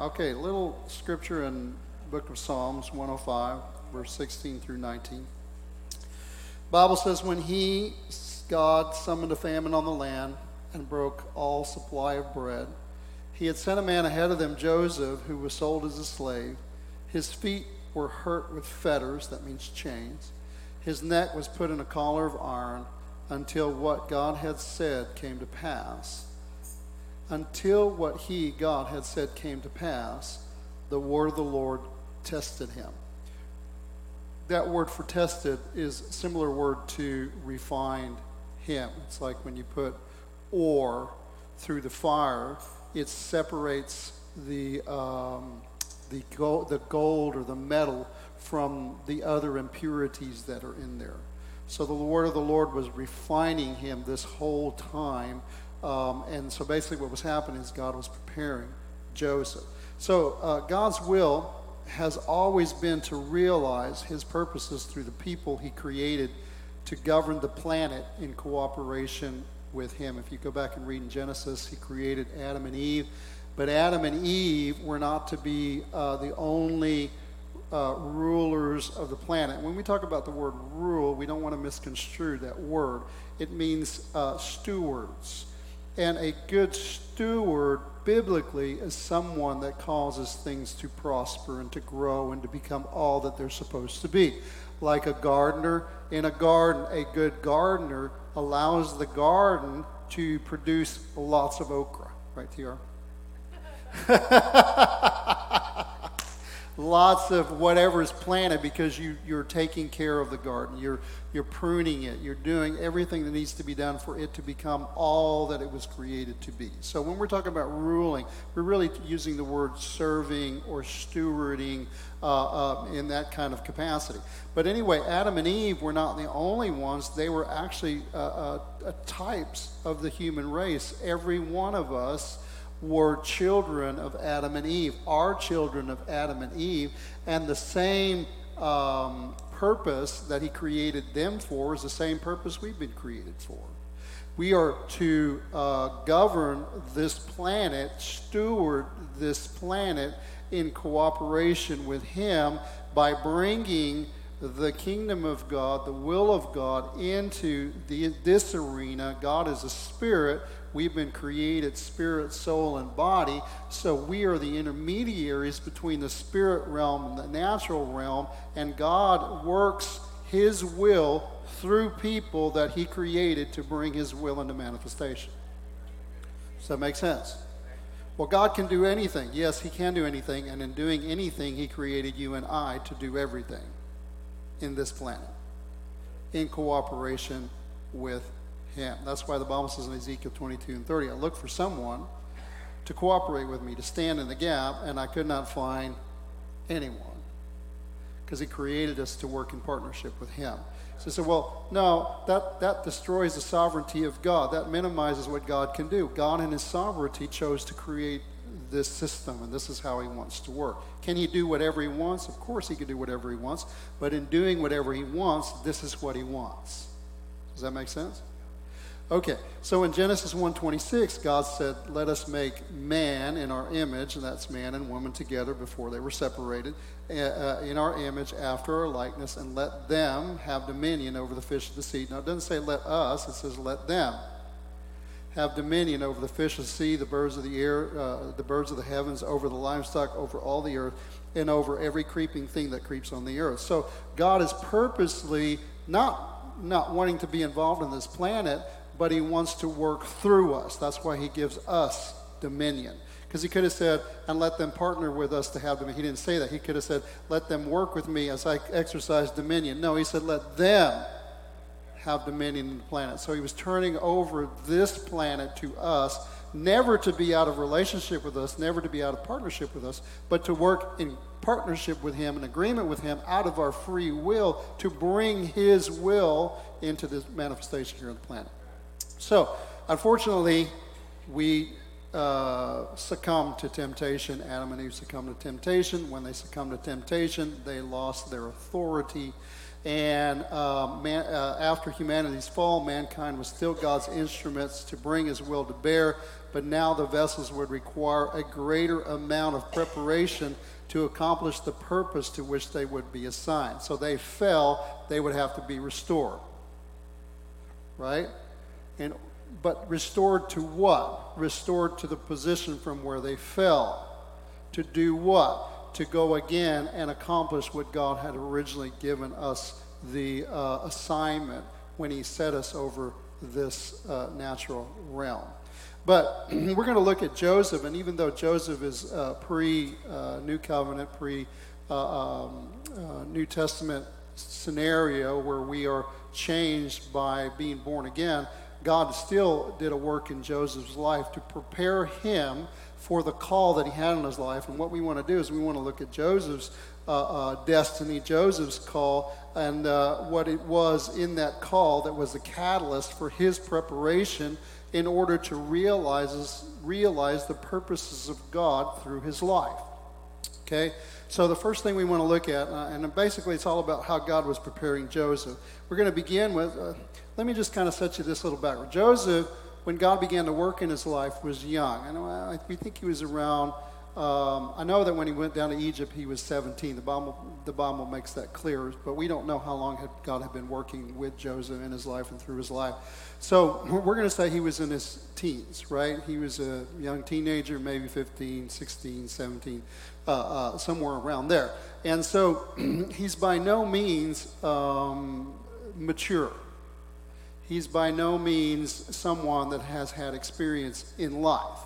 Okay, little scripture in book of Psalms 105, verse 16 through 19. Bible says, when he, God, summoned a famine on the land and broke all supply of bread, he had sent a man ahead of them, Joseph, who was sold as a slave. His feet were hurt with fetters, that means chains. His neck was put in a collar of iron until what God had said came to pass. Until what he, God, had said came to pass, the word of the Lord tested him. That word for tested is a similar word to refined him. It's like when you put ore through the fire, it separates the, um, the, gold, the gold or the metal from the other impurities that are in there. So the word of the Lord was refining him this whole time. Um, and so basically, what was happening is God was preparing Joseph. So uh, God's will has always been to realize his purposes through the people he created to govern the planet in cooperation with him. If you go back and read in Genesis, he created Adam and Eve. But Adam and Eve were not to be uh, the only uh, rulers of the planet. When we talk about the word rule, we don't want to misconstrue that word. It means uh, stewards. And a good steward, biblically, is someone that causes things to prosper and to grow and to become all that they're supposed to be. Like a gardener in a garden, a good gardener allows the garden to produce lots of okra. Right, TR? lots of whatever is planted because you, you're taking care of the garden. You're, you're pruning it. You're doing everything that needs to be done for it to become all that it was created to be. So when we're talking about ruling, we're really using the word serving or stewarding uh, uh, in that kind of capacity. But anyway, Adam and Eve were not the only ones. They were actually uh, uh, uh types of the human race. Every one of us were children of Adam and Eve, are children of Adam and Eve, and the same um, purpose that He created them for is the same purpose we've been created for. We are to uh, govern this planet, steward this planet in cooperation with Him by bringing the kingdom of God, the will of God, into the, this arena. God is a spirit. We've been created spirit, soul, and body. So we are the intermediaries between the spirit realm and the natural realm. And God works His will through people that He created to bring His will into manifestation. Does that make sense? Well, God can do anything. Yes, He can do anything. And in doing anything, He created you and I to do everything in this planet in cooperation with him. That's why the Bible says in Ezekiel 22 and 30, I looked for someone to cooperate with me, to stand in the gap, and I could not find anyone because he created us to work in partnership with him. So he said, well, no, that, that destroys the sovereignty of God. That minimizes what God can do. God, in his sovereignty, chose to create this system, and this is how he wants to work. Can he do whatever he wants? Of course, he can do whatever he wants, but in doing whatever he wants, this is what he wants. Does that make sense? Okay, so in Genesis 1:26, God said, "Let us make man in our image, and that's man and woman together before they were separated, uh, in our image after our likeness, and let them have dominion over the fish of the sea." Now it doesn't say let us; it says let them have dominion over the fish of the sea, the birds of the air, uh, the birds of the heavens, over the livestock, over all the earth, and over every creeping thing that creeps on the earth. So God is purposely not not wanting to be involved in this planet, but he wants to work through us. That's why he gives us dominion. Because he could have said, and let them partner with us to have dominion. He didn't say that. He could have said, let them work with me as I exercise dominion. No, he said, let them have dominion in the planet. So he was turning over this planet to us, never to be out of relationship with us, never to be out of partnership with us, but to work in partnership with him, in agreement with him, out of our free will, to bring his will into this manifestation here on the planet. So, unfortunately, we uh, succumb to temptation. Adam and Eve succumbed to temptation. When they succumbed to temptation, they lost their authority. And uh, man, uh, after humanity's fall, mankind was still God's instruments to bring his will to bear, but now the vessels would require a greater amount of preparation to accomplish the purpose to which they would be assigned. So they fell, they would have to be restored. Right? And but restored to what? Restored to the position from where they fell. To do what? To go again and accomplish what God had originally given us the uh, assignment when He set us over this uh, natural realm. But we're going to look at Joseph, and even though Joseph is uh, pre uh, New Covenant, pre uh, um, uh, New Testament scenario where we are changed by being born again, God still did a work in Joseph's life to prepare him for the call that he had in his life. And what we want to do is we want to look at Joseph's uh, uh, destiny, Joseph's call, and uh, what it was in that call that was the catalyst for his preparation in order to realize, realize the purposes of God through his life. Okay? So, the first thing we want to look at, uh, and basically it's all about how God was preparing Joseph. We're going to begin with, uh, let me just kind of set you this little background. Joseph, when God began to work in his life, was young. And I, we think he was around um, I know that when he went down to Egypt, he was 17. The Bible, the Bible makes that clear, but we don't know how long had God had been working with Joseph in his life and through his life. So we're going to say he was in his teens, right? He was a young teenager, maybe 15, 16, 17, uh, uh, somewhere around there. And so he's by no means um, mature. He's by no means someone that has had experience in life.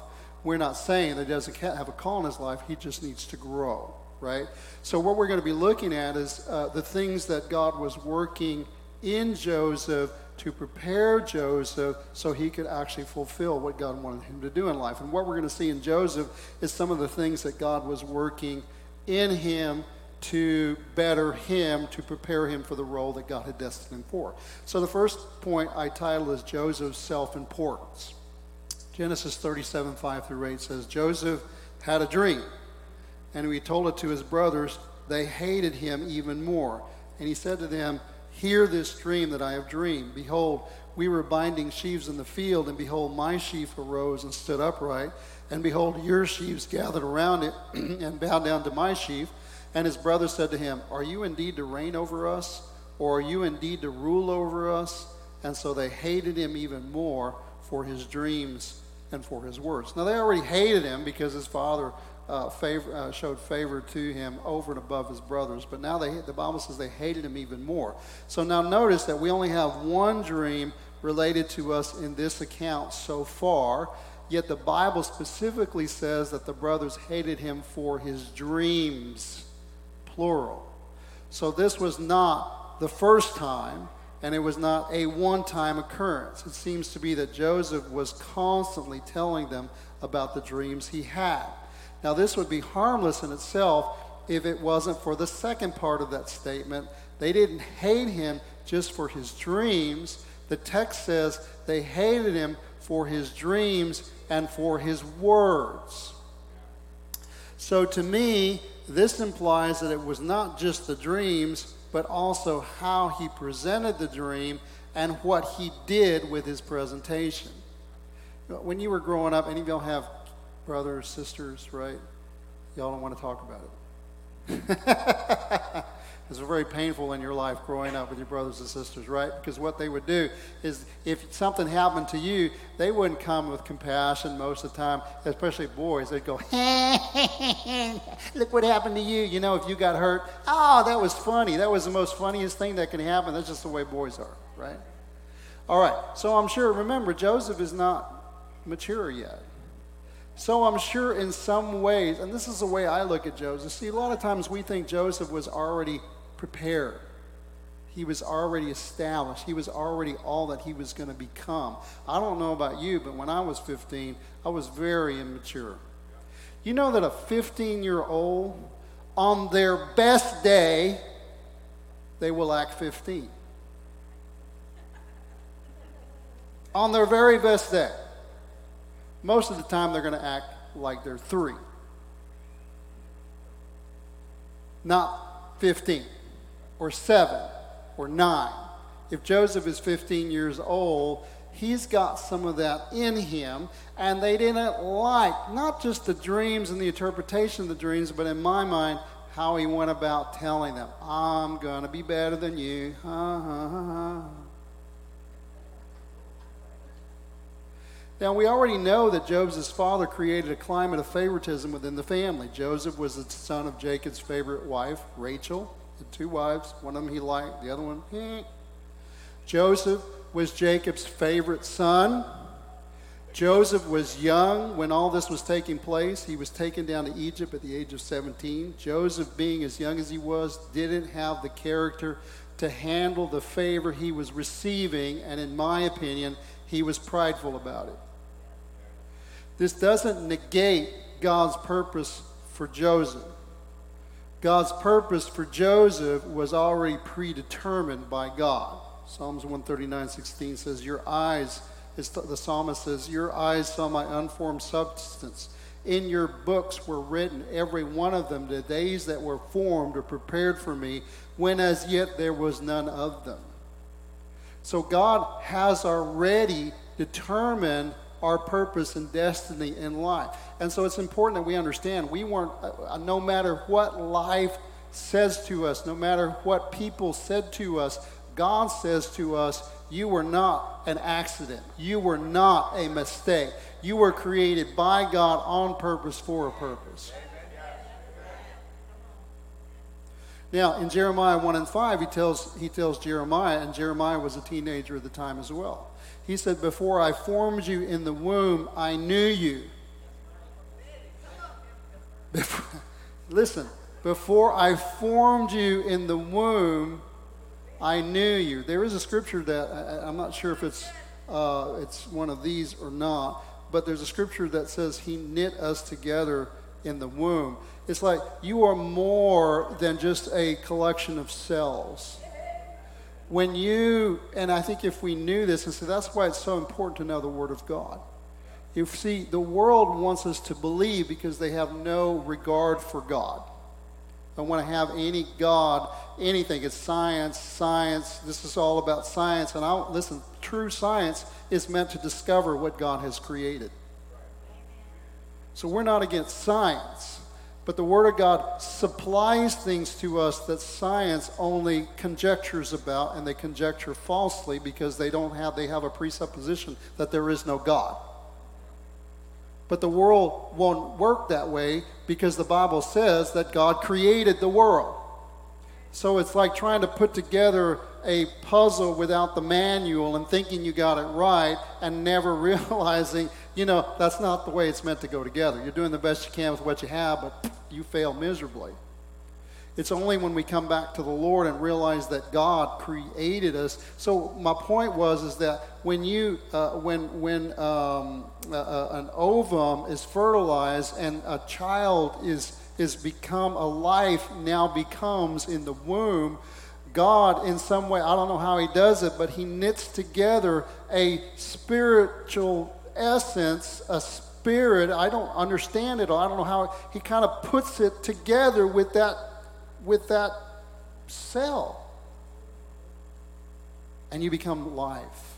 We're not saying that he doesn't have a call in his life, he just needs to grow, right? So, what we're going to be looking at is uh, the things that God was working in Joseph to prepare Joseph so he could actually fulfill what God wanted him to do in life. And what we're going to see in Joseph is some of the things that God was working in him to better him, to prepare him for the role that God had destined him for. So the first point I title is Joseph's self importance. Genesis 37, 5 through 8 says, Joseph had a dream, and he told it to his brothers. They hated him even more. And he said to them, Hear this dream that I have dreamed. Behold, we were binding sheaves in the field, and behold, my sheaf arose and stood upright. And behold, your sheaves gathered around it and bowed down to my sheaf. And his brother said to him, Are you indeed to reign over us? Or are you indeed to rule over us? And so they hated him even more for his dreams and for his words. Now, they already hated him because his father uh, favor, uh, showed favor to him over and above his brothers, but now they, the Bible says they hated him even more. So now notice that we only have one dream related to us in this account so far, yet the Bible specifically says that the brothers hated him for his dreams, plural. So this was not the first time and it was not a one time occurrence. It seems to be that Joseph was constantly telling them about the dreams he had. Now, this would be harmless in itself if it wasn't for the second part of that statement. They didn't hate him just for his dreams. The text says they hated him for his dreams and for his words. So, to me, this implies that it was not just the dreams, but also how he presented the dream and what he did with his presentation. When you were growing up, any of y'all have brothers, sisters, right? Y'all don't want to talk about it. It's very painful in your life growing up with your brothers and sisters, right? Because what they would do is if something happened to you, they wouldn't come with compassion most of the time, especially boys. They'd go, look what happened to you. You know, if you got hurt, oh, that was funny. That was the most funniest thing that can happen. That's just the way boys are, right? All right, so I'm sure, remember, Joseph is not mature yet. So I'm sure in some ways, and this is the way I look at Joseph. See, a lot of times we think Joseph was already prepared. He was already established. He was already all that he was going to become. I don't know about you, but when I was 15, I was very immature. You know that a 15 year old, on their best day, they will act 15. On their very best day. Most of the time, they're going to act like they're three, not 15 or seven or 9. If Joseph is 15 years old, he's got some of that in him, and they didn't like not just the dreams and the interpretation of the dreams, but in my mind, how he went about telling them, I'm going to be better than you. Ha, ha, ha, Now, we already know that Joseph's father created a climate of favoritism within the family. Joseph was the son of Jacob's favorite wife, Rachel, had two wives. One of them he liked, the other one, eh. Joseph was Jacob's favorite son. Joseph was young when all this was taking place. He was taken down to Egypt at the age of 17. Joseph, being as young as he was, didn't have the character to handle the favor he was receiving, and in my opinion, he was prideful about it. This doesn't negate God's purpose for Joseph. God's purpose for Joseph was already predetermined by God. Psalms 139 16 says, Your eyes, the psalmist says, Your eyes saw my unformed substance. In your books were written, every one of them, the days that were formed or prepared for me, when as yet there was none of them. So God has already determined our purpose and destiny in life. And so it's important that we understand we weren't, uh, no matter what life says to us, no matter what people said to us, God says to us, You were not an accident. You were not a mistake. You were created by God on purpose for a purpose. Now, in Jeremiah 1 and 5, he tells, he tells Jeremiah, and Jeremiah was a teenager at the time as well. He said, Before I formed you in the womb, I knew you. Before, listen, before I formed you in the womb, I knew you. There is a scripture that I, am not sure if it's uh, it's one of these or not, but there's a scripture that says He knit us together in the womb. It's like you are more than just a collection of cells. When you, and I think if we knew this, and so that's why it's so important to know the Word of God. You see, the world wants us to believe because they have no regard for God. They want to have any God, anything. It's science, science. This is all about science. And I listen, true science is meant to discover what God has created. So we're not against science. But the Word of God supplies things to us that science only conjectures about, and they conjecture falsely because they don't have they have a presupposition that there is no God. But the world won't work that way because the Bible says that God created the world. So it's like trying to put together a puzzle without the manual and thinking you got it right and never realizing, you know, that's not the way it's meant to go together. You're doing the best you can with what you have, but you fail miserably. It's only when we come back to the Lord and realize that God created us. So my point was is that when you uh, when when um, uh, uh an ovum is fertilized and a child is is become a life now becomes in the womb God, in some way, I don't know how he does it, but he knits together a spiritual essence, a spirit. I don't understand it, I don't know how he kind of puts it together with that, with that cell. And you become life.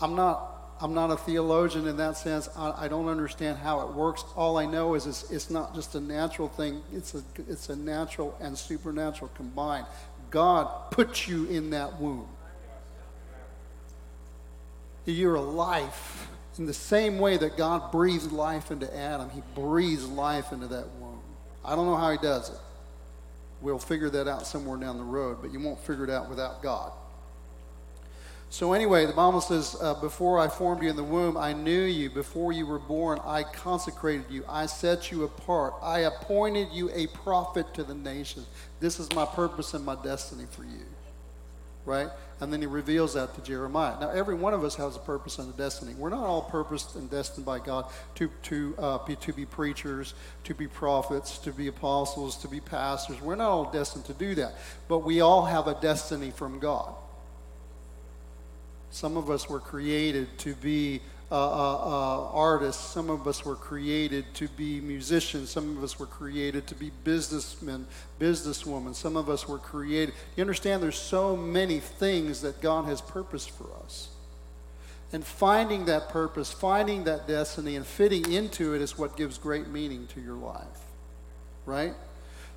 I'm not I'm not a theologian in that sense. I, I, don't understand how it works. All I know is it's, it's not just a natural thing, it's a, it's a natural and supernatural combined. God put you in that womb. You're a life. In the same way that God breathed life into Adam, He breathes life into that womb. I don't know how He does it. We'll figure that out somewhere down the road, but you won't figure it out without God. So, anyway, the Bible says, uh, Before I formed you in the womb, I knew you. Before you were born, I consecrated you. I set you apart. I appointed you a prophet to the nations. This is my purpose and my destiny for you. Right? And then he reveals that to Jeremiah. Now, every one of us has a purpose and a destiny. We're not all purposed and destined by God to, to, uh, be, to be preachers, to be prophets, to be apostles, to be pastors. We're not all destined to do that. But we all have a destiny from God. Some of us were created to be uh, uh, uh, artists. Some of us were created to be musicians. Some of us were created to be businessmen, businesswomen. Some of us were created. You understand there's so many things that God has purposed for us. And finding that purpose, finding that destiny, and fitting into it is what gives great meaning to your life. Right?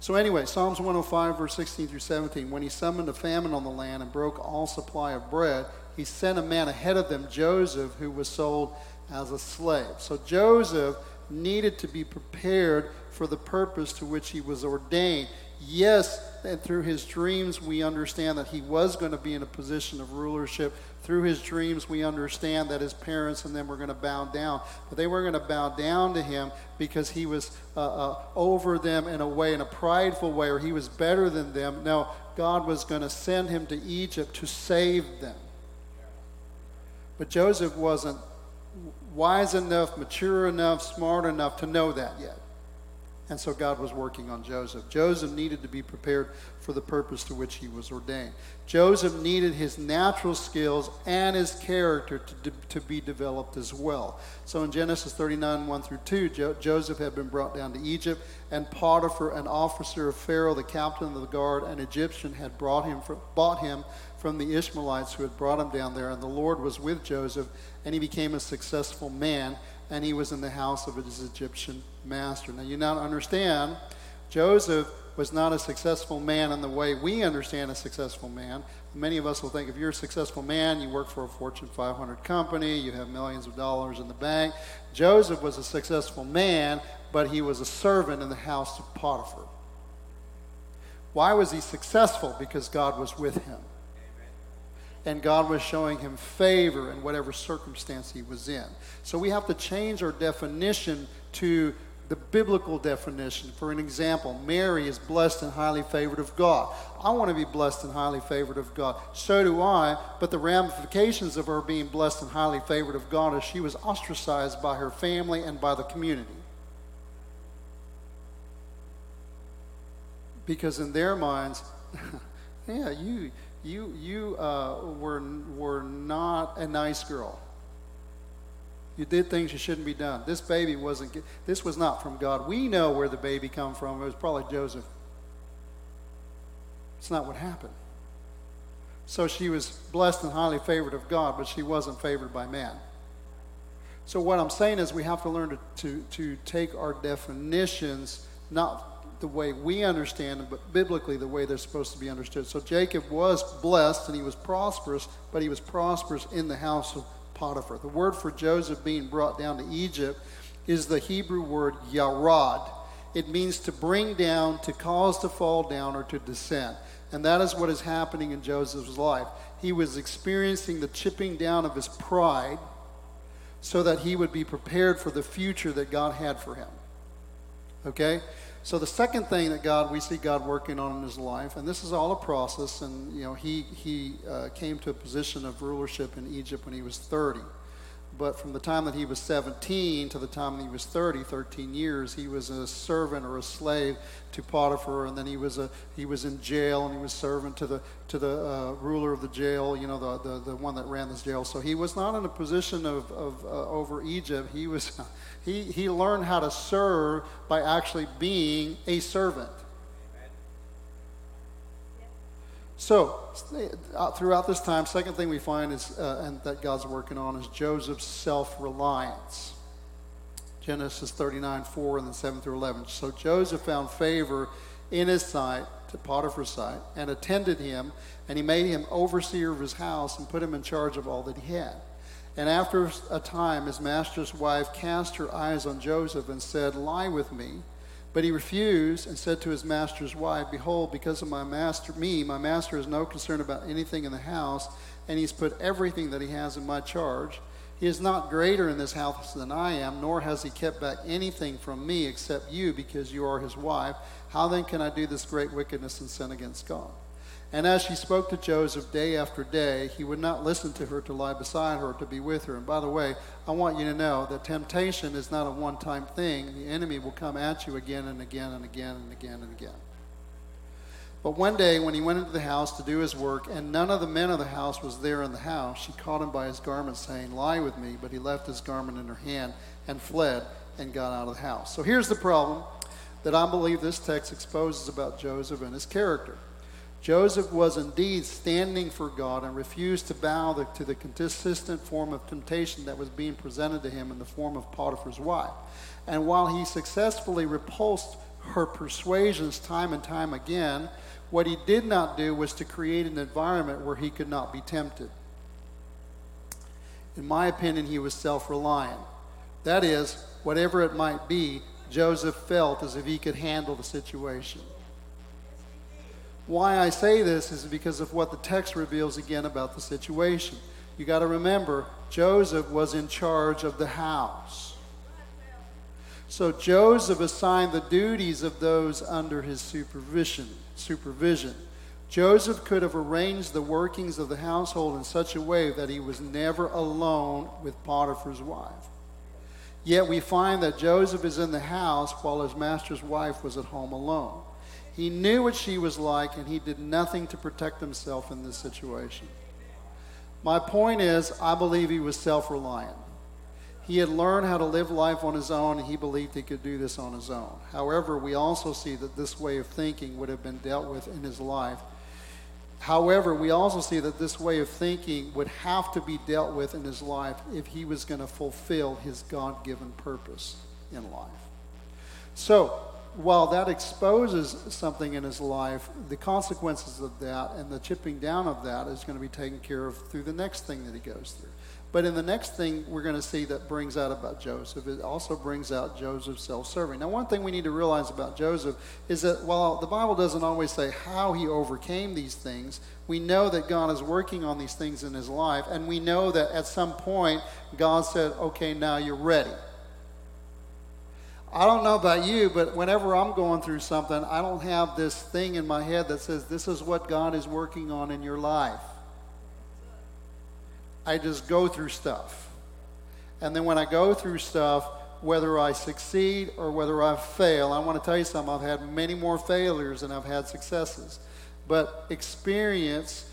So, anyway, Psalms 105, verse 16 through 17. When he summoned a famine on the land and broke all supply of bread, he sent a man ahead of them, Joseph, who was sold as a slave. So, Joseph needed to be prepared for the purpose to which he was ordained. Yes, and through his dreams, we understand that he was going to be in a position of rulership. Through his dreams, we understand that his parents and them were going to bow down. But they weren't going to bow down to him because he was uh, uh, over them in a way, in a prideful way, or he was better than them. No, God was going to send him to Egypt to save them. But Joseph wasn't wise enough, mature enough, smart enough to know that yet. And so God was working on Joseph. Joseph needed to be prepared for the purpose to which he was ordained. Joseph needed his natural skills and his character to, to be developed as well. So in Genesis 39, 1 through 2, jo- Joseph had been brought down to Egypt, and Potiphar, an officer of Pharaoh, the captain of the guard, an Egyptian, had brought him bought him from the Ishmaelites who had brought him down there. And the Lord was with Joseph, and he became a successful man and he was in the house of his Egyptian master. Now, you now understand, Joseph was not a successful man in the way we understand a successful man. Many of us will think if you're a successful man, you work for a Fortune 500 company, you have millions of dollars in the bank. Joseph was a successful man, but he was a servant in the house of Potiphar. Why was he successful? Because God was with him and God was showing him favor in whatever circumstance he was in. So we have to change our definition to the biblical definition. For an example, Mary is blessed and highly favored of God. I want to be blessed and highly favored of God. So do I, but the ramifications of her being blessed and highly favored of God is she was ostracized by her family and by the community. Because in their minds, yeah, you you you uh, were were not a nice girl. You did things you shouldn't be done. This baby wasn't. This was not from God. We know where the baby come from. It was probably Joseph. It's not what happened. So she was blessed and highly favored of God, but she wasn't favored by man. So what I'm saying is we have to learn to, to, to take our definitions not the way we understand them, but biblically the way they're supposed to be understood. So Jacob was blessed and he was prosperous, but he was prosperous in the house of Potiphar. The word for Joseph being brought down to Egypt is the Hebrew word yarad. It means to bring down, to cause to fall down, or to descend. And that is what is happening in Joseph's life. He was experiencing the chipping down of his pride so that he would be prepared for the future that God had for him. Okay? So the second thing that God we see God working on in his life, and this is all a process, and you know he he uh, came to a position of rulership in Egypt when he was 30. But from the time that he was 17 to the time that he was 30, 13 years, he was a servant or a slave to Potiphar, and then he was a he was in jail and he was servant to the to the uh, ruler of the jail, you know, the, the the one that ran this jail. So he was not in a position of, of uh, over Egypt. He was he he learned how to serve by actually being a servant. So, uh, throughout this time, second thing we find is, uh, and that God's working on, is Joseph's self reliance. Genesis 39, 4, and then 7 through 11. So Joseph found favor in his sight, to Potiphar's sight, and attended him, and he made him overseer of his house and put him in charge of all that he had. And after a time, his master's wife cast her eyes on Joseph and said, Lie with me. But he refused and said to his master's wife, Behold, because of my master, me, my master has no concern about anything in the house, and he's put everything that he has in my charge. He is not greater in this house than I am, nor has he kept back anything from me except you, because you are his wife. How then can I do this great wickedness and sin against God? And as she spoke to Joseph day after day, he would not listen to her to lie beside her, to be with her. And by the way, I want you to know that temptation is not a one time thing. The enemy will come at you again and again and again and again and again. But one day, when he went into the house to do his work, and none of the men of the house was there in the house, she caught him by his garment, saying, Lie with me. But he left his garment in her hand and fled and got out of the house. So here's the problem that I believe this text exposes about Joseph and his character. Joseph was indeed standing for God and refused to bow the, to the consistent form of temptation that was being presented to him in the form of Potiphar's wife. And while he successfully repulsed her persuasions time and time again, what he did not do was to create an environment where he could not be tempted. In my opinion, he was self reliant. That is, whatever it might be, Joseph felt as if he could handle the situation. Why I say this is because of what the text reveals again about the situation. You got to remember, Joseph was in charge of the house. So Joseph assigned the duties of those under his supervision. Supervision. Joseph could have arranged the workings of the household in such a way that he was never alone with Potiphar's wife. Yet we find that Joseph is in the house while his master's wife was at home alone. He knew what she was like, and he did nothing to protect himself in this situation. My point is, I believe he was self reliant. He had learned how to live life on his own, and he believed he could do this on his own. However, we also see that this way of thinking would have been dealt with in his life. However, we also see that this way of thinking would have to be dealt with in his life if he was going to fulfill his God given purpose in life. So, while that exposes something in his life, the consequences of that and the chipping down of that is going to be taken care of through the next thing that he goes through. But in the next thing we're going to see that brings out about Joseph, it also brings out Joseph's self serving. Now, one thing we need to realize about Joseph is that while the Bible doesn't always say how he overcame these things, we know that God is working on these things in his life, and we know that at some point God said, okay, now you're ready. I don't know about you, but whenever I'm going through something, I don't have this thing in my head that says, This is what God is working on in your life. I just go through stuff. And then when I go through stuff, whether I succeed or whether I fail, I want to tell you something. I've had many more failures than I've had successes. But experience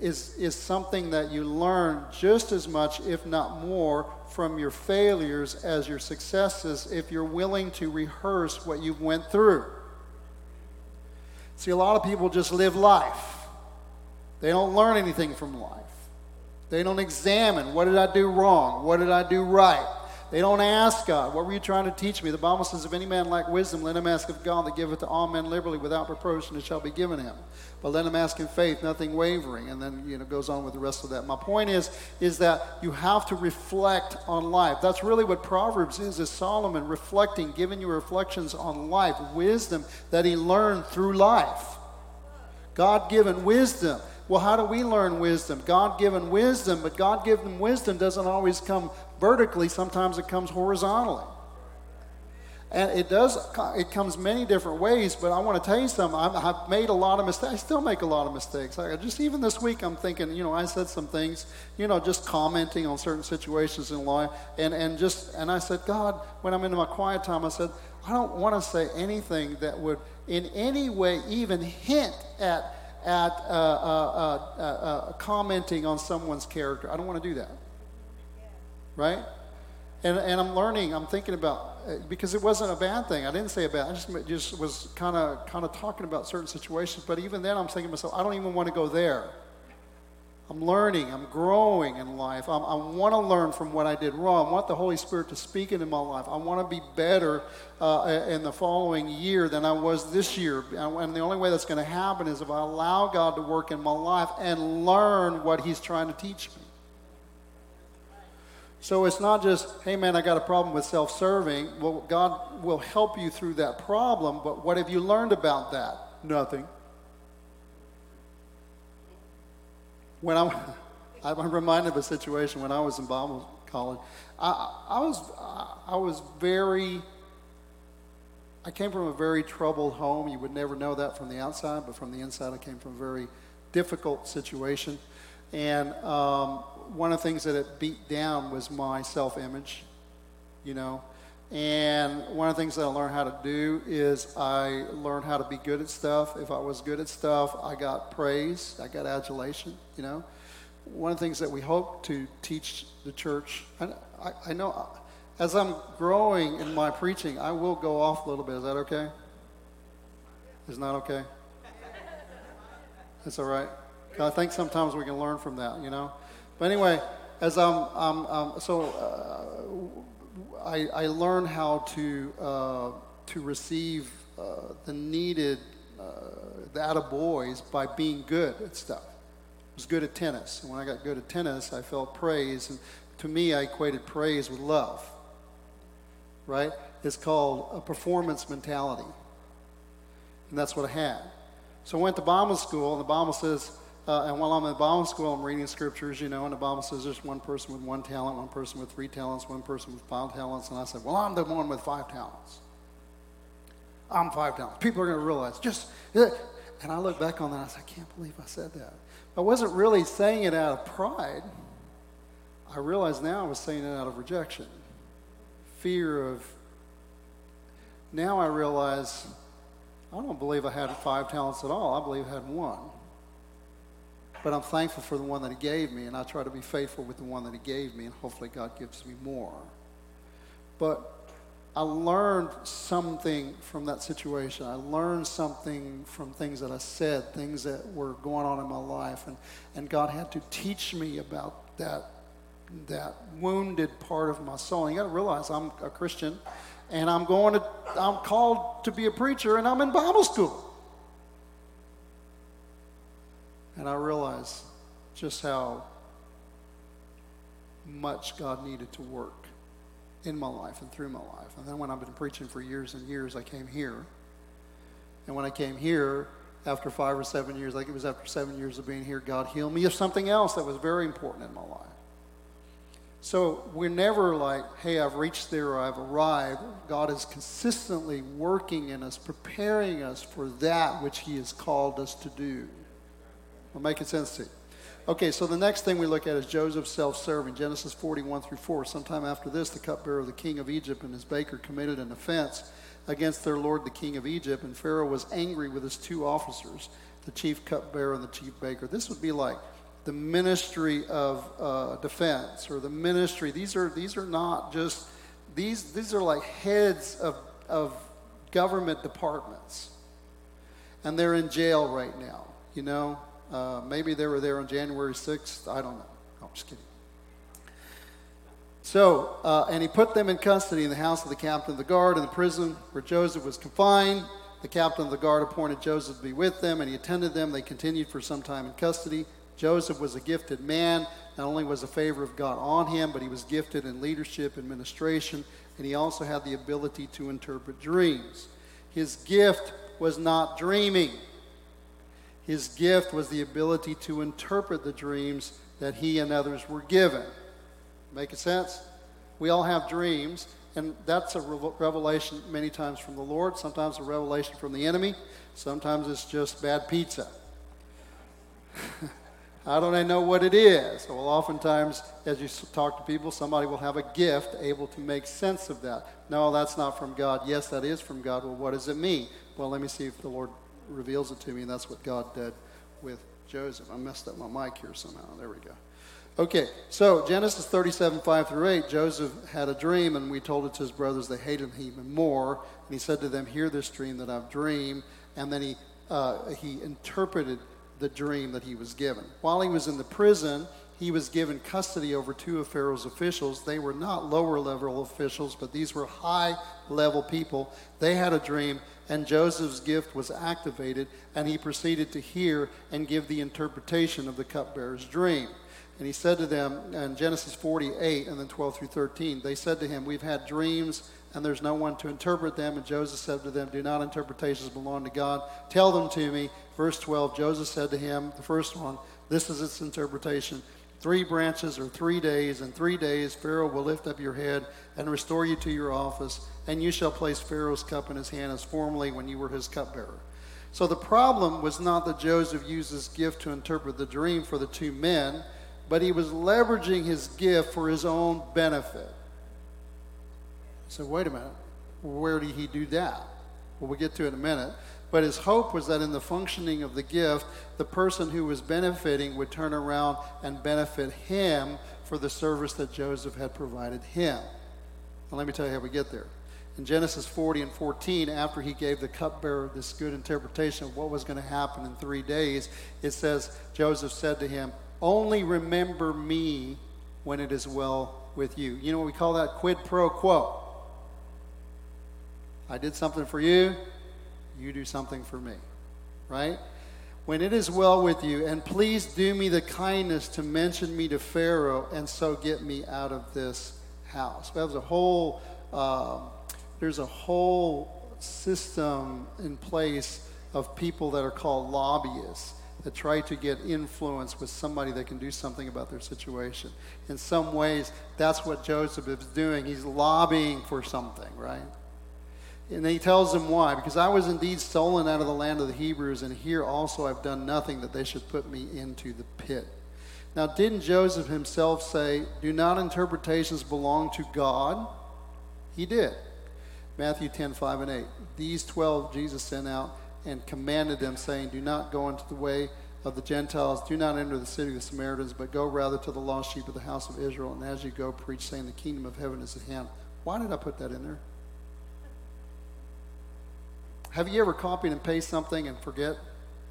is, is something that you learn just as much, if not more, from your failures as your successes if you're willing to rehearse what you went through. See, a lot of people just live life. They don't learn anything from life. They don't examine what did I do wrong? What did I do right? They don't ask God, What were you trying to teach me? The Bible says, If any man lack wisdom, let him ask of God that giveth to all men liberally without reproach, and it shall be given him. But let him ask in faith, nothing wavering. And then, you know, goes on with the rest of that. My point is, is that you have to reflect on life. That's really what Proverbs is, is Solomon reflecting, giving you reflections on life, wisdom that he learned through life. God given wisdom. Well, how do we learn wisdom? God given wisdom, but God given wisdom doesn't always come vertically, sometimes it comes horizontally. And it does, it comes many different ways, but I want to tell you something. I've made a lot of mistakes. I still make a lot of mistakes. I just even this week, I'm thinking, you know, I said some things, you know, just commenting on certain situations in life. And, and just, and I said, God, when I'm in my quiet time, I said, I don't want to say anything that would in any way even hint at at uh, uh, uh, uh, commenting on someone's character. I don't want to do that. Right? And, and I'm learning, I'm thinking about, uh, because it wasn't a bad thing. I didn't say a bad, I just, just was kind of kind of talking about certain situations. But even then, I'm thinking to myself, I don't even want to go there. I'm learning, I'm growing in life. I'm, i want to learn from what I did wrong. I want the Holy Spirit to speak into my life. I want to be better uh, in the following year than I was this year. And the only way that's going to happen is if I allow God to work in my life and learn what He's trying to teach me. So it's not just, hey man, I got a problem with self serving. Well, God will help you through that problem, but what have you learned about that? Nothing. when I'm, I'm reminded of a situation when I was in Bible college. I, I was, I was very, I came from a very troubled home. You would never know that from the outside, but from the inside, I came from a very difficult situation. And um, one of the things that it beat down was my self image. You know, And one of the things that I learned how to do is I learned how to be good at stuff. If I was good at stuff, I got praise, I got adulation, you know. One of the things that we hope to teach the church, I, I, I know as I'm growing in my preaching, I will go off a little bit. Is that okay? Is not okay? That's all right. I think sometimes we can learn from that, you know. But anyway, as I'm, I'm, I'm so uh, I, I learned how to uh, to receive uh, the needed uh, the boys by being good at stuff. I was good at tennis, and when I got good at tennis, I felt praise, and to me, I equated praise with love. Right? It's called a performance mentality, and that's what I had. So I went to Bible school, and the Bible says uh, and while I'm in Bible school, I'm reading scriptures, you know, and the Bible says there's one person with one talent, one person with three talents, one person with five talents. And I said, Well, I'm the one with five talents. I'm five talents. People are going to realize just, and I look back on that I said, I can't believe I said that. I wasn't really saying it out of pride. I realize now I was saying it out of rejection, fear of. Now I realize I don't believe I had five talents at all. I believe I had one. But I'm thankful for the one that He gave me, and I try to be faithful with the one that He gave me, and hopefully God gives me more. But I learned something from that situation. I learned something from things that I said, things that were going on in my life, and, and God had to teach me about that that wounded part of my soul. And you got to realize I'm a Christian, and I'm going to I'm called to be a preacher, and I'm in Bible school. And I realized just how much God needed to work in my life and through my life. And then when I've been preaching for years and years, I came here. And when I came here, after five or seven years, like it was after seven years of being here, God healed me of something else that was very important in my life. So we're never like, hey, I've reached there or I've arrived. God is consistently working in us, preparing us for that which He has called us to do. Am making sense to you? Okay, so the next thing we look at is Joseph's self serving. Genesis 41 through 4. Sometime after this, the cupbearer of the king of Egypt and his baker committed an offense against their lord, the king of Egypt, and Pharaoh was angry with his two officers, the chief cupbearer and the chief baker. This would be like the ministry of uh, defense or the ministry. These are, these are not just, these, these are like heads of, of government departments. And they're in jail right now, you know? Uh, maybe they were there on January 6th. I don't know. No, I'm just kidding. So, uh, and he put them in custody in the house of the captain of the guard in the prison where Joseph was confined. The captain of the guard appointed Joseph to be with them, and he attended them. They continued for some time in custody. Joseph was a gifted man. Not only was the favor of God on him, but he was gifted in leadership, administration, and he also had the ability to interpret dreams. His gift was not dreaming. His gift was the ability to interpret the dreams that he and others were given. Make sense? We all have dreams, and that's a revelation many times from the Lord, sometimes a revelation from the enemy, sometimes it's just bad pizza. How don't I know what it is? Well, oftentimes, as you talk to people, somebody will have a gift able to make sense of that. No, that's not from God. Yes, that is from God. Well, what does it mean? Well, let me see if the Lord reveals it to me, and that's what God did with Joseph. I messed up my mic here somehow. There we go. Okay, so Genesis 37, 5 through 8, Joseph had a dream, and we told it to his brothers. They hated him even more. And he said to them, Hear this dream that I've dreamed. And then he, uh, he interpreted the dream that he was given. While he was in the prison, he was given custody over two of Pharaoh's officials. They were not lower level officials, but these were high level people. They had a dream, and Joseph's gift was activated, and he proceeded to hear and give the interpretation of the cupbearer's dream. And he said to them in Genesis 48 and then 12 through 13, they said to him, We've had dreams and there's no one to interpret them. And Joseph said to them, Do not interpretations belong to God. Tell them to me. Verse 12, Joseph said to him, the first one, This is its interpretation three branches or three days, and three days Pharaoh will lift up your head and restore you to your office, and you shall place Pharaoh's cup in his hand as formerly when you were his cupbearer. So the problem was not that Joseph used his gift to interpret the dream for the two men, but he was leveraging his gift for his own benefit. So, wait a minute. Where did he do that? Well, we'll get to it in a minute. But his hope was that in the functioning of the gift, the person who was benefiting would turn around and benefit him for the service that Joseph had provided him. Let me tell you how we get there. In Genesis 40 and 14, after he gave the cupbearer this good interpretation of what was going to happen in three days, it says, Joseph said to him, Only remember me when it is well with you. You know what we call that? Quid pro quo. I did something for you, you do something for me. Right? When it is well with you, and please do me the kindness to mention me to Pharaoh, and so get me out of this house. That was a whole, uh, there's a whole system in place of people that are called lobbyists that try to get influence with somebody that can do something about their situation. In some ways, that's what Joseph is doing. He's lobbying for something, right? And he tells them why. Because I was indeed stolen out of the land of the Hebrews, and here also I've done nothing that they should put me into the pit. Now, didn't Joseph himself say, Do not interpretations belong to God? He did. Matthew 10, 5 and 8. These 12 Jesus sent out and commanded them, saying, Do not go into the way of the Gentiles, do not enter the city of the Samaritans, but go rather to the lost sheep of the house of Israel. And as you go, preach, saying, The kingdom of heaven is at hand. Why did I put that in there? Have you ever copied and pasted something and forget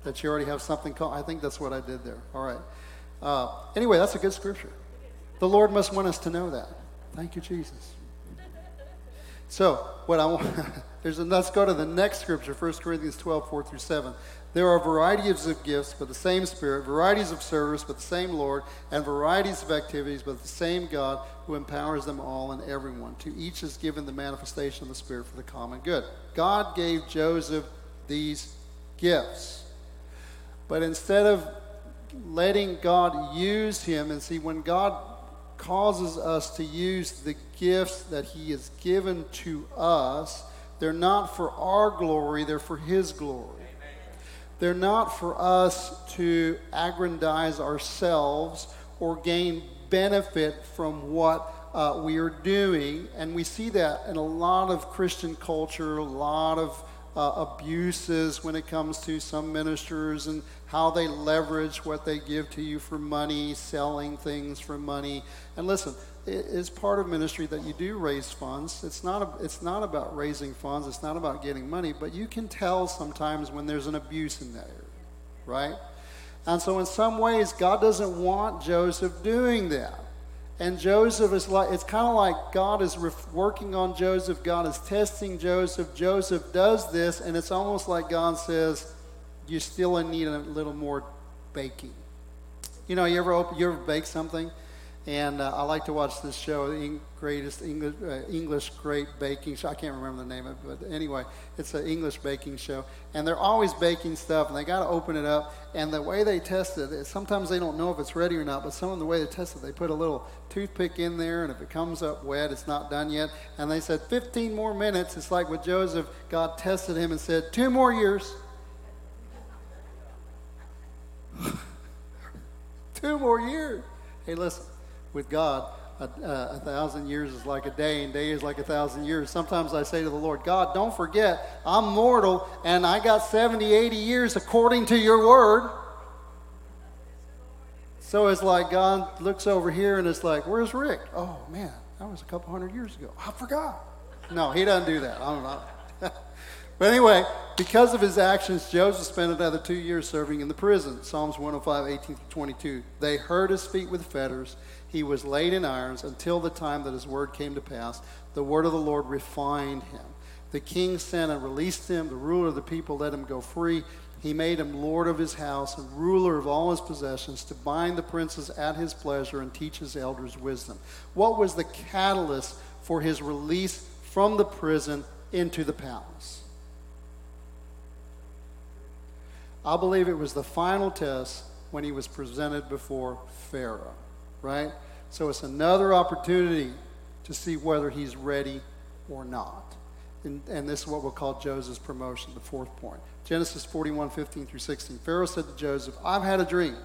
that you already have something? Co- I think that's what I did there. All right. Uh, anyway, that's a good scripture. The Lord must want us to know that. Thank you, Jesus. So, what I want, there's a, let's go to the next scripture, 1 Corinthians 12, 4 through 7. There are varieties of gifts, but the same Spirit, varieties of service, but the same Lord, and varieties of activities, but the same God who empowers them all and everyone. To each is given the manifestation of the Spirit for the common good. God gave Joseph these gifts. But instead of letting God use him, and see, when God causes us to use the gifts that He has given to us, they're not for our glory, they're for His glory. They're not for us to aggrandize ourselves or gain benefit from what uh, we are doing. And we see that in a lot of Christian culture, a lot of uh, abuses when it comes to some ministers and how they leverage what they give to you for money, selling things for money. And listen, is part of ministry that you do raise funds. It's not, a, it's not about raising funds, it's not about getting money, but you can tell sometimes when there's an abuse in that area, right? And so, in some ways, God doesn't want Joseph doing that. And Joseph is like, it's kind of like God is ref- working on Joseph, God is testing Joseph. Joseph does this, and it's almost like God says, You still need a little more baking. You know, you ever, open, you ever bake something? And uh, I like to watch this show, the greatest English, uh, English great baking show. I can't remember the name of it, but anyway, it's an English baking show. And they're always baking stuff, and they got to open it up. And the way they test it, sometimes they don't know if it's ready or not, but some of the way they test it, they put a little toothpick in there, and if it comes up wet, it's not done yet. And they said 15 more minutes. It's like with Joseph, God tested him and said, two more years. two more years. Hey, listen with God, a, a, thousand years is like a day, and day is like a thousand years. Sometimes I say to the Lord, God, don't forget, I'm mortal, and I got 70, 80 years according to your word. So it's like God looks over here and it's like, where's Rick? Oh, man, that was a couple hundred years ago. I forgot. No, he doesn't do that. I don't know. but anyway, because of his actions, Joseph spent another two years serving in the prison. Psalms 105, 18 22. They hurt his feet with fetters he was laid in irons until the time that his word came to pass. The word of the Lord refined him. The king sent and released him. The ruler of the people let him go free. He made him lord of his house and ruler of all his possessions to bind the princes at his pleasure and teach his elders wisdom. What was the catalyst for his release from the prison into the palace? I believe it was the final test when he was presented before Pharaoh right? So it's another opportunity to see whether he's ready or not. And, and, this is what we'll call Joseph's promotion, the fourth point. Genesis 41, 15 through 16. Pharaoh said to Joseph, I've had a dream.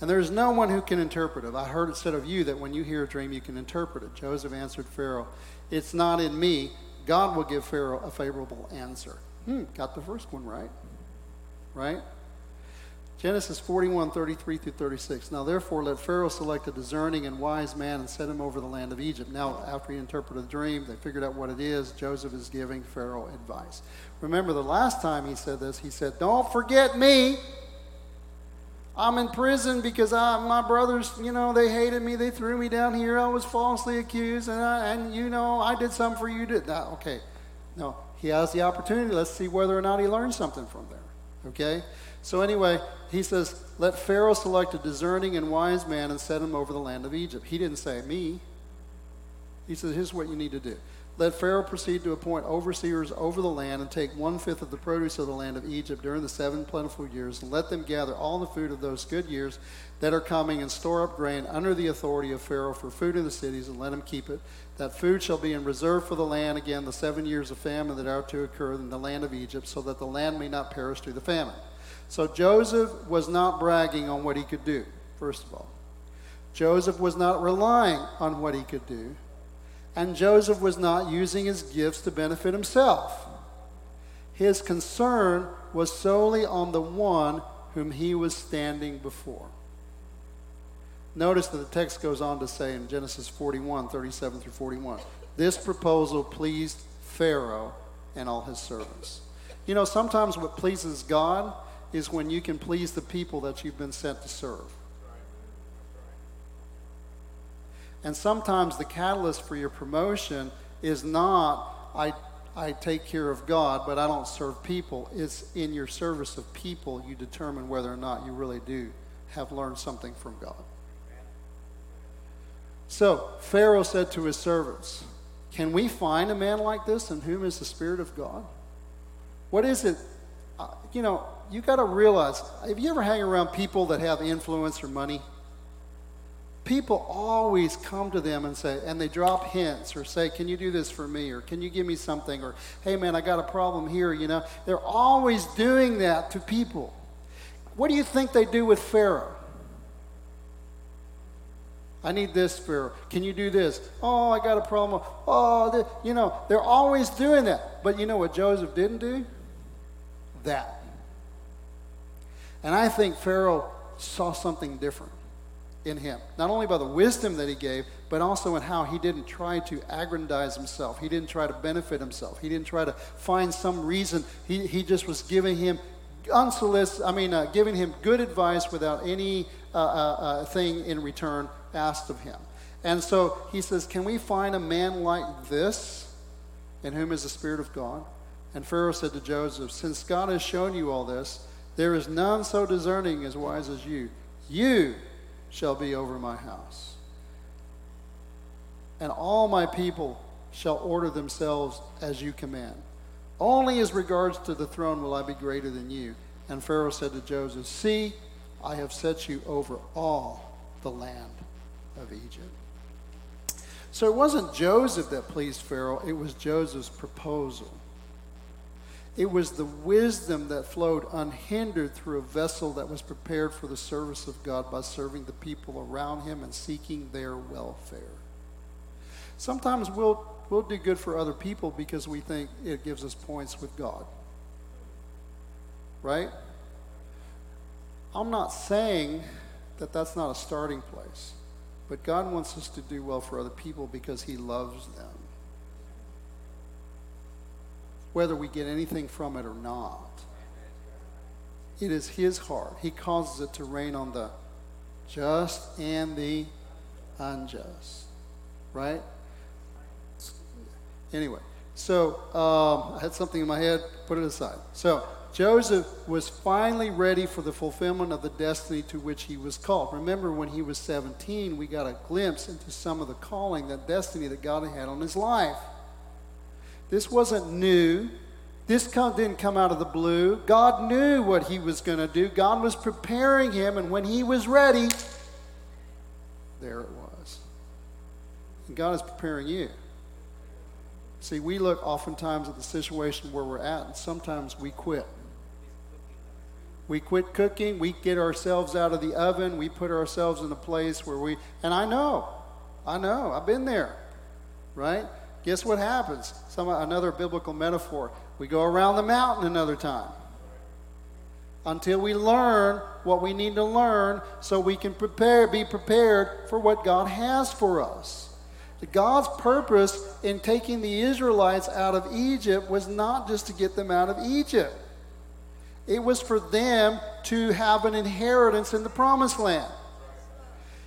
and there is no one who can interpret it. I heard it said of you that when you hear a dream, you can interpret it. Joseph answered Pharaoh, It's not in me. God will give Pharaoh a favorable answer. Hmm, got the first one right. Right? Genesis 41, 33 through 36. Now, therefore, let Pharaoh select a discerning and wise man and set him over the land of Egypt. Now, after he interpreted the dream, they figured out what it is. Joseph is giving Pharaoh advice. Remember, the last time he said this, he said, Don't forget me. I'm in prison because I, my brothers, you know, they hated me. They threw me down here. I was falsely accused, and, I, and you know, I did something for you. Did that? Okay. No, he has the opportunity. Let's see whether or not he learned something from there. Okay. So anyway, he says, "Let Pharaoh select a discerning and wise man and set him over the land of Egypt." He didn't say me. He says, "Here's what you need to do." Let Pharaoh proceed to appoint overseers over the land and take one fifth of the produce of the land of Egypt during the seven plentiful years, and let them gather all the food of those good years that are coming and store up grain under the authority of Pharaoh for food in the cities, and let him keep it. That food shall be in reserve for the land again the seven years of famine that are to occur in the land of Egypt, so that the land may not perish through the famine. So Joseph was not bragging on what he could do, first of all. Joseph was not relying on what he could do. And Joseph was not using his gifts to benefit himself. His concern was solely on the one whom he was standing before. Notice that the text goes on to say in Genesis 41 37 through 41 this proposal pleased Pharaoh and all his servants. You know, sometimes what pleases God is when you can please the people that you've been sent to serve. And sometimes the catalyst for your promotion is not, I, I take care of God, but I don't serve people. It's in your service of people you determine whether or not you really do have learned something from God. So Pharaoh said to his servants, Can we find a man like this in whom is the Spirit of God? What is it? Uh, you know, you got to realize have you ever hang around people that have influence or money? people always come to them and say, and they drop hints or say, Can you do this for me? Or can you give me something? Or, Hey man, I got a problem here, you know. They're always doing that to people. What do you think they do with Pharaoh? I need this, Pharaoh. Can you do this? Oh, I got a problem. Oh, you know, they're always doing that. But you know what Joseph didn't do? That. And I think Pharaoh saw something different in him. Not only by the wisdom that he gave, but also in how he didn't try to aggrandize himself. He didn't try to benefit himself. He didn't try to find some reason. He, he just was giving him unsolicited, I mean, uh, giving him good advice without any uh, uh, uh, thing in return asked of him. And so he says, Can we find a man like this in whom is the Spirit of God? And Pharaoh said to Joseph, Since God has shown you all this, there is none so discerning as wise as you. You shall be over my house. And all my people shall order themselves as you command. Only as regards to the throne will I be greater than you. And Pharaoh said to Joseph, See, I have set you over all the land of Egypt. So it wasn't Joseph that pleased Pharaoh, it was Joseph's proposal. It was the wisdom that flowed unhindered through a vessel that was prepared for the service of God by serving the people around him and seeking their welfare. Sometimes we'll, we'll do good for other people because we think it gives us points with God. Right? I'm not saying that that's not a starting place, but God wants us to do well for other people because He loves them whether we get anything from it or not. It is His heart. He causes it to rain on the just and the unjust. Right? Anyway, so um, I had something in my head, put it aside. So Joseph was finally ready for the fulfillment of the destiny to which he was called. Remember, when he was 17, we got a glimpse into some of the calling, that destiny that God had on his life. This wasn't new. This didn't come out of the blue. God knew what he was going to do. God was preparing him, and when he was ready, there it was. And God is preparing you. See, we look oftentimes at the situation where we're at, and sometimes we quit. we quit cooking, we get ourselves out of the oven, we put ourselves in a place where we, and I know, I know, I've been there, right? Guess what happens? Some another biblical metaphor. We go around the mountain another time until we learn what we need to learn so we can prepare be prepared for what God has for us. God's purpose in taking the Israelites out of Egypt was not just to get them out of Egypt. It was for them to have an inheritance in the promised land.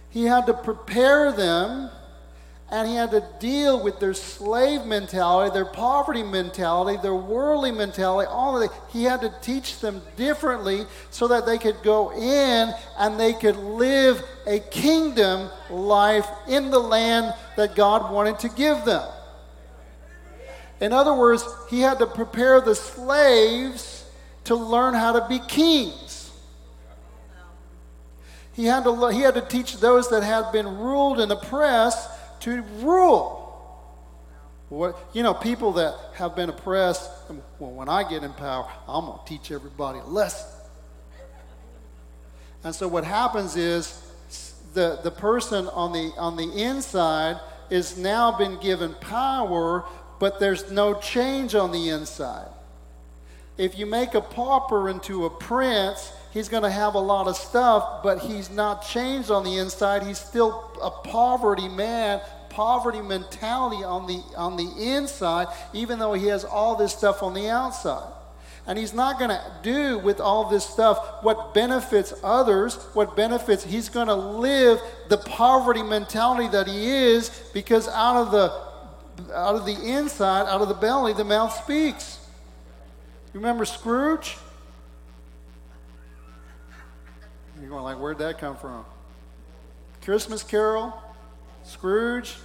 He had to prepare them and he had to deal with their slave mentality, their poverty mentality, their worldly mentality, all of it. He had to teach them differently so that they could go in and they could live a kingdom life in the land that God wanted to give them. In other words, he had to prepare the slaves to learn how to be kings. He had to, he had to teach those that had been ruled and oppressed to rule. What, you know, people that have been oppressed, um, well, when I get in power, I'm going to teach everybody a lesson. And so what happens is the, the person on the, on the inside is now been given power, but there's no change on the inside. If you make a pauper into a prince, he's going to have a lot of stuff, but he's not changed on the inside. He's still a poverty man poverty mentality on the, on the inside, even though he has all this stuff on the outside. And he's not going to do with all this stuff what benefits others, what benefits, he's going to live the poverty mentality that he is because out of the out of the inside, out of the belly, the mouth speaks. You remember Scrooge? You're going like, where'd that come from? Christmas Carol, Scrooge,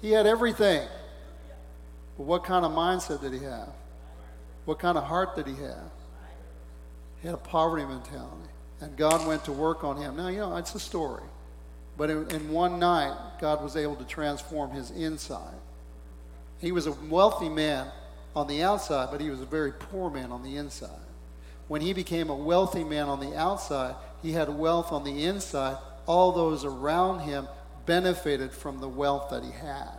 he had everything. But what kind of mindset did he have? What kind of heart did he have? He had a poverty mentality. And God went to work on him. Now, you know, it's a story. But in, in one night, God was able to transform his inside. He was a wealthy man on the outside, but he was a very poor man on the inside. When he became a wealthy man on the outside, he had wealth on the inside. All those around him benefited from the wealth that he had.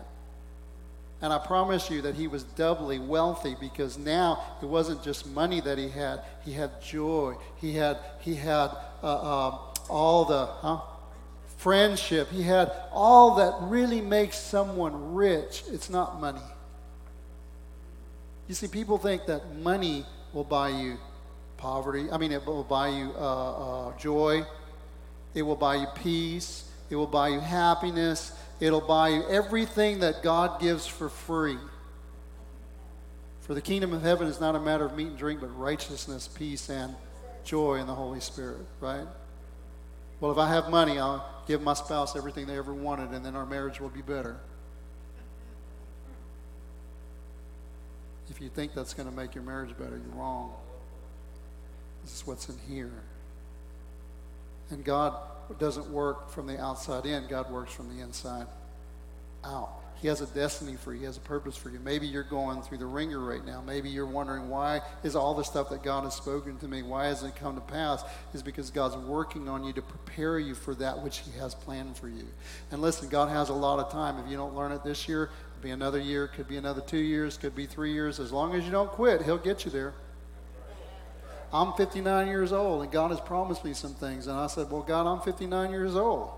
And I promise you that he was doubly wealthy because now it wasn't just money that he had. He had joy. He had, he had uh, uh, all the huh? friendship. He had all that really makes someone rich. It's not money. You see, people think that money will buy you poverty. I mean, it will buy you uh, uh joy. It will buy you peace. It will buy you happiness. It'll buy you everything that God gives for free. For the kingdom of heaven is not a matter of meat and drink, but righteousness, peace, and joy in the Holy Spirit, right? Well, if I have money, I'll give my spouse everything they ever wanted, and then our marriage will be better. If you think that's going to make your marriage better, you're wrong. This is what's in here. And God doesn't work from the outside in, God works from the inside out. He has a destiny for you. He has a purpose for you. Maybe you're going through the wringer right now. Maybe you're wondering why is all the stuff that God has spoken to me, why hasn't it come to pass? Is because God's working on you to prepare you for that which He has planned for you. And listen, God has a lot of time. If you don't learn it this year, it'll be another year, could be another two years, could be three years. As long as you don't quit, He'll get you there. I'm 59 years old, and God has promised me some things. And I said, Well, God, I'm 59 years old.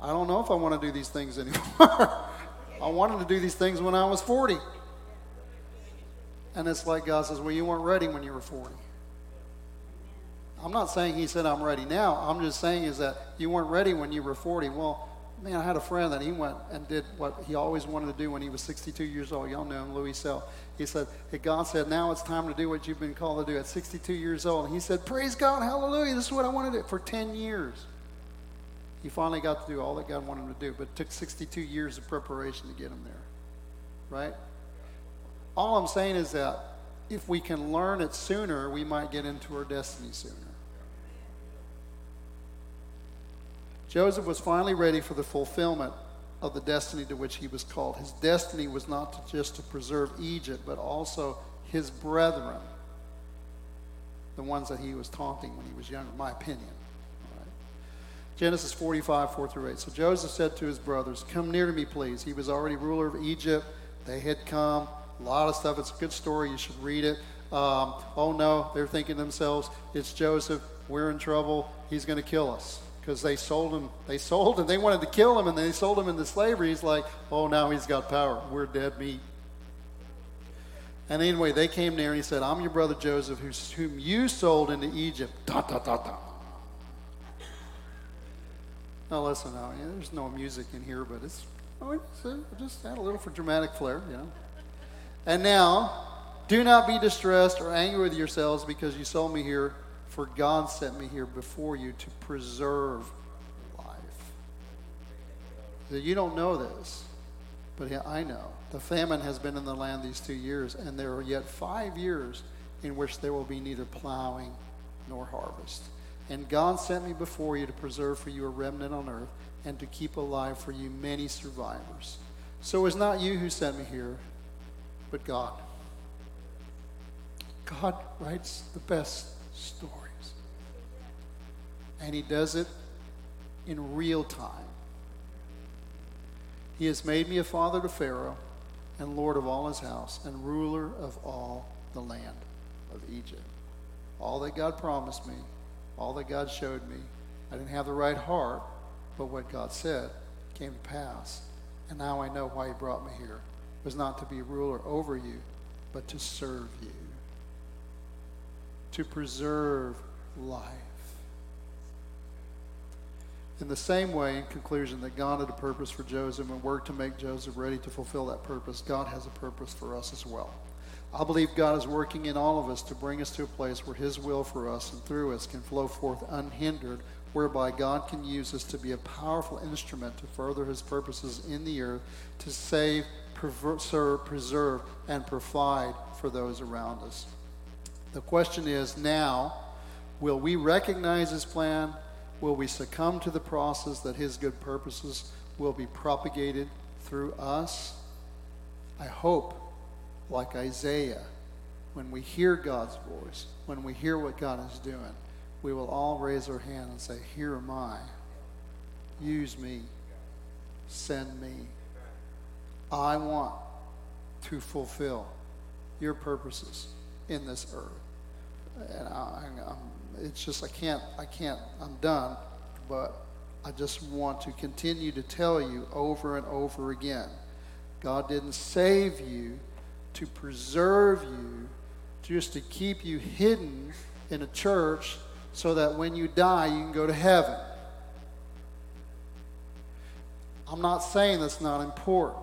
I don't know if I want to do these things anymore. I wanted to do these things when I was 40. And it's like God says, Well, you weren't ready when you were 40. I'm not saying He said I'm ready now. I'm just saying is that you weren't ready when you were 40. Well, man, I had a friend that he went and did what he always wanted to do when he was 62 years old. Y'all know him, Louis Sell. He said, hey, God said, now it's time to do what you've been called to do at 62 years old. And he said, praise God, hallelujah, this is what I wanted to do for 10 years. He finally got to do all that God wanted him to do, but it took 62 years of preparation to get him there. Right? All I'm saying is that if we can learn it sooner, we might get into our destiny sooner. Joseph was finally ready for the fulfillment of the destiny to which he was called. His destiny was not to just to preserve Egypt, but also his brethren. the ones that he was taunting when he was younger, my opinion. Genesis 45, 4 through 8. So Joseph said to his brothers, Come near to me, please. He was already ruler of Egypt. They had come. A lot of stuff. It's a good story. You should read it. Um, oh no, they're thinking themselves, it's Joseph. We're in trouble. He's going to kill us because they sold him. They sold him. They wanted to kill him, and they sold him into slavery. He's like, oh, now he's got power. We're dead meat. And anyway, they came near and he said, I'm your brother Joseph, whom you sold into Egypt. Da, da, da, da. Now, listen, now, yeah, there's no music in here, but it's, it's uh, just add a little for dramatic flair, you know. And now, do not be distressed or angry with yourselves because you sold me here, for God sent me here before you to preserve life. You don't know this, but I know. The famine has been in the land these two years, and there are yet five years in which there will be neither plowing nor harvest. And God sent me before you to preserve for you a remnant on earth and to keep alive for you many survivors. So it's not you who sent me here, but God. God writes the best stories. And He does it in real time. He has made me a father to Pharaoh and Lord of all his house and ruler of all the land of Egypt. All that God promised me, all that God showed me, I didn't have the right heart, but what God said came to pass. And now I know why he brought me here. It was not to be ruler over you, but to serve you, to preserve life. In the same way, in conclusion, that God had a purpose for Joseph and worked to make Joseph ready to fulfill that purpose, God has a purpose for us as well. I believe God is working in all of us to bring us to a place where His will for us and through us can flow forth unhindered, whereby God can use us to be a powerful instrument to further His purposes in the earth, to save, preserve, preserve and provide for those around us. The question is now, will we recognize His plan? Will we succumb to the process that His good purposes will be propagated through us? I hope, like Isaiah, when we hear God's voice, when we hear what God is doing, we will all raise our hand and say, Here am I. Use me. Send me. I want to fulfill your purposes in this earth. And I, am it's just I can't I can't I'm done, but I just want to continue to tell you over and over again. God didn't save you to preserve you, just to keep you hidden in a church so that when you die you can go to heaven. I'm not saying that's not important,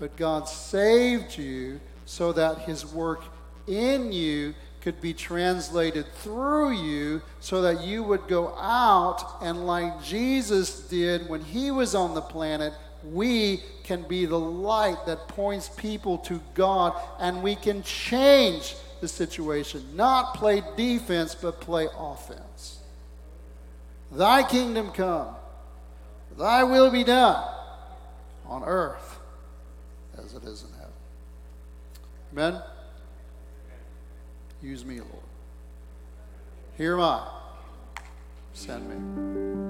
but God saved you so that his work in you could be translated through you so that you would go out and, like Jesus did when he was on the planet, we can be the light that points people to God and we can change the situation. Not play defense, but play offense. Thy kingdom come, thy will be done on earth as it is in heaven. Amen. Use me, Lord. Here am I. Send me.